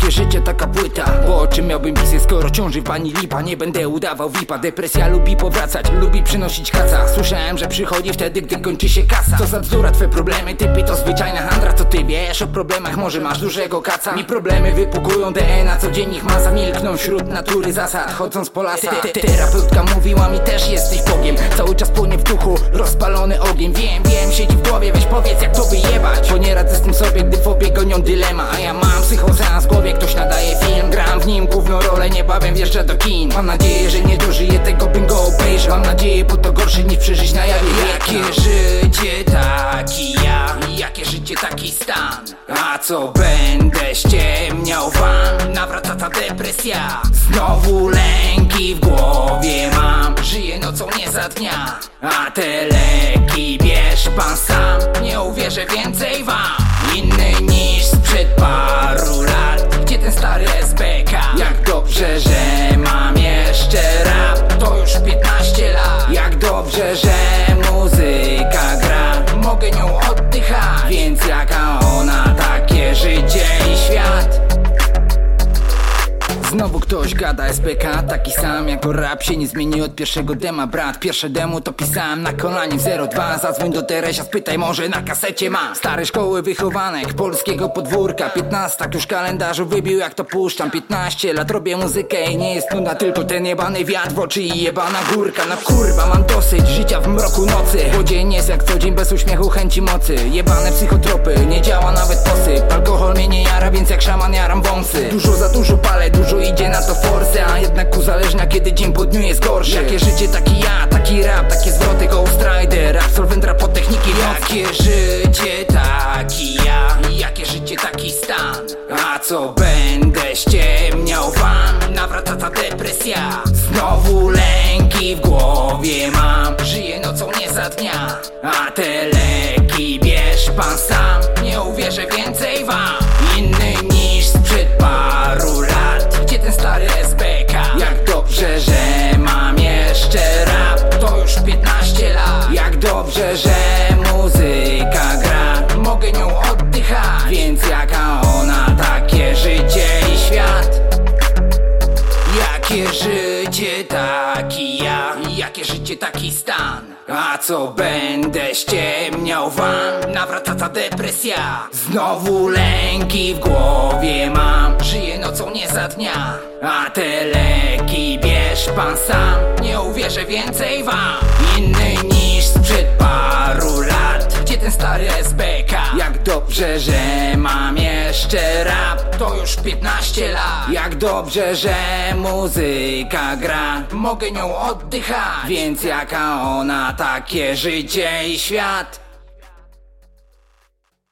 Jakie życie, taka płyta. Bo o czym miałbym pisać, skoro ciąży pani lipa? Nie będę udawał vipa Depresja lubi powracać, lubi przynosić kaca. Słyszałem, że przychodzi wtedy, gdy kończy się kasa. Co za bzdura, twoje problemy, typy to zwyczajna handra. Co ty wiesz o problemach, może masz dużego kaca? Mi problemy wypukują DNA, codziennych masa Milkną wśród natury zasad, chodząc po lasach. Te- te- Terapeutka mówiła mi też jesteś Bogiem. Cały czas płonie w duchu, rozpalony ogień. Wiem, wiem, siedzi w głowie, weź powiedz jak to Bo nie radzę z tym sobie, gdy fobie gonią dylema. A ja mam psychoseans w głowie, ktoś nadaje film. Gram w nim główną rolę, niebawem wjeżdża do kin. Mam nadzieję, że nie dożyję tego, bym go obejrzał. Mam nadzieję, bo to gorsze niż przeżyć na jawie. Jakie życie, taki ja Jakie życie, taki stan? A co będę ściemniał wam Nawraca ta depresja. Znowu lęki w głowie mam. Żyję nocą nie za dnia. A te leki uwierzę więcej wam. Inny niż sprzed paru lat. Gdzie ten stary SBK Jak dobrze, że mam jeszcze rap. To już 15 lat. Jak dobrze, że ktoś gada SPK Taki sam jak rap się nie zmieni od pierwszego dema. Brat, pierwsze demo to pisałem na kolanie w 02 Zadzwoń do Teresia, spytaj może na kasecie ma. Stare szkoły wychowanek, polskiego podwórka. 15 tak już kalendarzu wybił jak to puszczam. 15 lat robię muzykę i nie jest nuda Tylko ten jebany wiatr w oczy i jebana górka. No kurwa mam dosyć życia w mroku nocy. Bo dzień jest jak co dzień bez uśmiechu chęci mocy. Jebane psychotropy, nie działa nawet posyp Alkohol mnie nie jara, więc jak szaman jaram wąsy. Dużo za dużo Jakie życie, taki ja, taki rap, takie zwroty Ghost Rider, absolwent rap po techniki Jakie życie, taki ja. Jakie życie, taki stan? A co będę ściemniał wam Nawraca ta depresja. Znowu lęki w głowie mam. Żyję nocą nie za dnia. A te leki bierz pan sam. Nie uwierzę więcej wam życie, taki ja Jakie życie, taki stan? A co będę ściemniał wam? Nawraca ta depresja. Znowu lęki w głowie mam. Żyję nocą nie za dnia. A te leki bierz pan sam. Nie uwierzę więcej wam. Inny niż sprzed paru lat. Gdzie ten stary SBK Jak dobrze, że mam jeszcze rap To już 15 lat. Jak dobrze, że muzyka gra. Mogę nią oddychać. Więc jaka ona, takie życie i świat